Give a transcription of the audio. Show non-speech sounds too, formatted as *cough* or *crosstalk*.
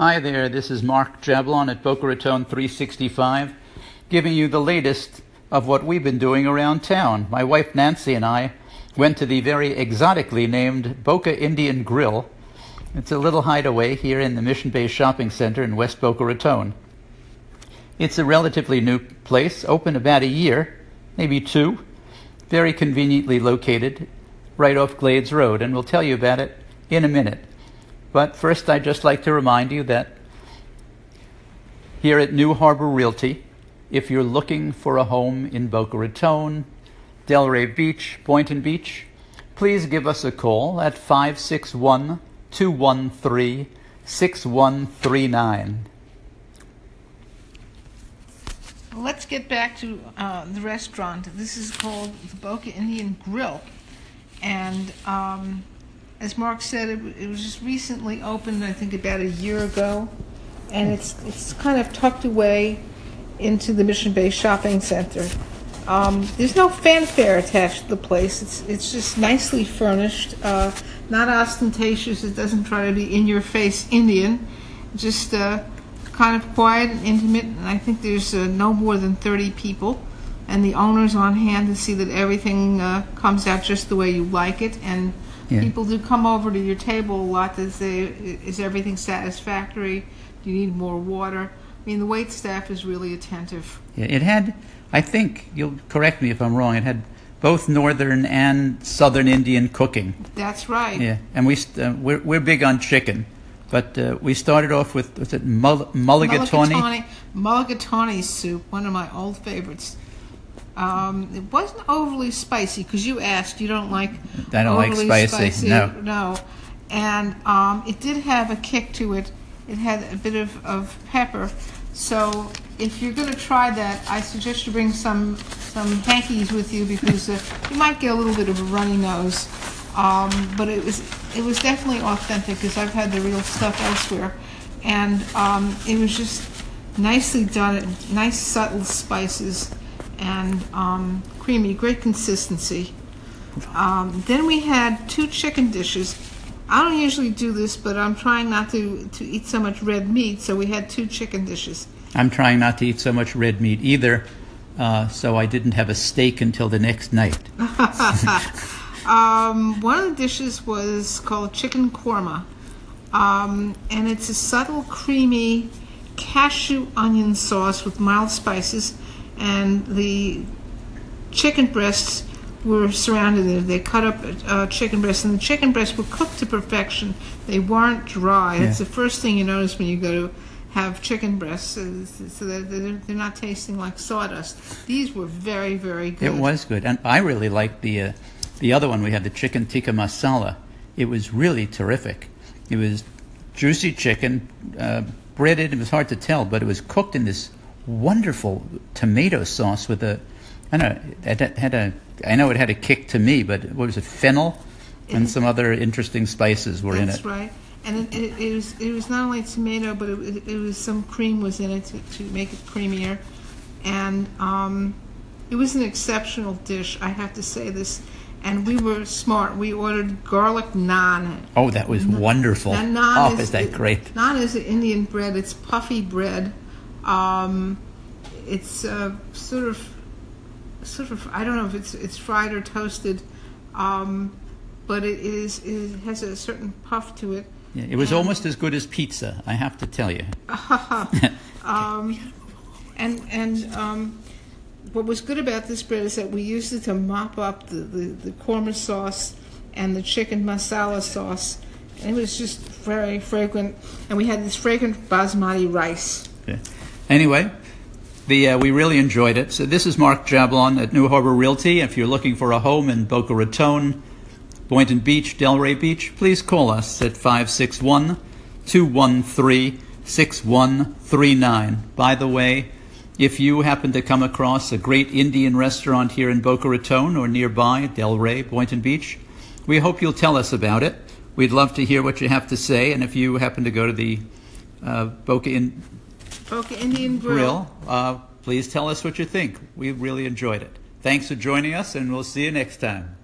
Hi there, this is Mark Jablon at Boca Raton 365, giving you the latest of what we've been doing around town. My wife Nancy and I went to the very exotically named Boca Indian Grill. It's a little hideaway here in the Mission Bay Shopping Center in West Boca Raton. It's a relatively new place, open about a year, maybe two, very conveniently located right off Glades Road, and we'll tell you about it in a minute. But first, I'd just like to remind you that here at New Harbor Realty, if you're looking for a home in Boca Raton, Delray Beach, Boynton Beach, please give us a call at 561 213 6139. Let's get back to uh, the restaurant. This is called the Boca Indian Grill. And um, as Mark said, it, it was just recently opened, I think about a year ago. And it's, it's kind of tucked away into the Mission Bay Shopping Center. Um, there's no fanfare attached to the place. It's, it's just nicely furnished, uh, not ostentatious. It doesn't try to be in your face Indian. Just uh, kind of quiet and intimate. And I think there's uh, no more than 30 people. And the owner's on hand to see that everything uh, comes out just the way you like it. And Yeah. people do come over to your table a lot to say, is everything satisfactory? Do you need more water? I mean, the wait staff is really attentive. Yeah, It had, I think, you'll correct me if I'm wrong, it had both northern and southern Indian cooking. That's right. Yeah, and we st- uh, we're we're big on chicken, but uh, we started off with was it mull- mulligatawny? Mulligatawny, mulligatawny soup, one of my old favorites. Um, it wasn't overly spicy because you asked. You don't like. I don't like spicy, no. No, and um, it did have a kick to it. It had a bit of, of pepper. So if you're going to try that, I suggest you bring some some hankies with you because uh, you might get a little bit of a runny nose. Um, but it was it was definitely authentic because I've had the real stuff elsewhere, and um, it was just nicely done. Nice subtle spices and um, creamy, great consistency. Um, then we had two chicken dishes. I don't usually do this, but I'm trying not to, to eat so much red meat, so we had two chicken dishes. I'm trying not to eat so much red meat either, uh, so I didn't have a steak until the next night. *laughs* Um, one of the dishes was called chicken korma, um, and it's a subtle, creamy cashew onion sauce with mild spices, and the chicken breasts were surrounded it. They cut up uh, chicken breasts, and the chicken breasts were cooked to perfection. They weren't dry. That's the first thing you notice when you go to have chicken breasts, so so they're, they're not tasting like sawdust. These were very, very good. It was good, and I really liked the uh, the other one. We had the chicken tikka masala. It was really terrific. It was juicy chicken, uh, breaded. It was hard to tell, but it was cooked in this wonderful tomato sauce with a. I don't know. It had- a. I know it had a kick to me, but what was it? Fennel and some other interesting spices were in it. That's right. And it, it, it was it was not only tomato, but it, it, was some cream was in it to, to make it creamier, and um, it was an exceptional dish. I have to say this. And we were smart. We ordered garlic naan. Oh, that was wonderful. And naan oh, is, is that great? Naan is an Indian bread. It's puffy bread. Um, it's uh, sort of, sort of. I don't know if it's it's fried or toasted, um, but it is it has a certain puff to it. Yeah, it was And- almost as good as pizza, I have to tell you. *laughs* um, and and um, what was good about this bread is that we used it to mop up the, the, the korma sauce and the chicken masala sauce. And it was just very fragrant. And we had this fragrant basmati rice. Okay. Anyway, the uh, we really enjoyed it. So this is Mark Jablon at New Harbor Realty. If you're looking for a home in Boca Raton, Boynton Beach, Delray Beach, please call us at 561 213 6139. By the way, if you happen to come across a great Indian restaurant here in Boca Raton or nearby, Delray, Boynton Beach, we hope you'll tell us about it. We'd love to hear what you have to say, and if you happen to go to the uh, Boca in, Boca Indian Grill. Grill, uh, please tell us what you think. We really enjoyed it. Thanks for joining us, and we'll see you next time.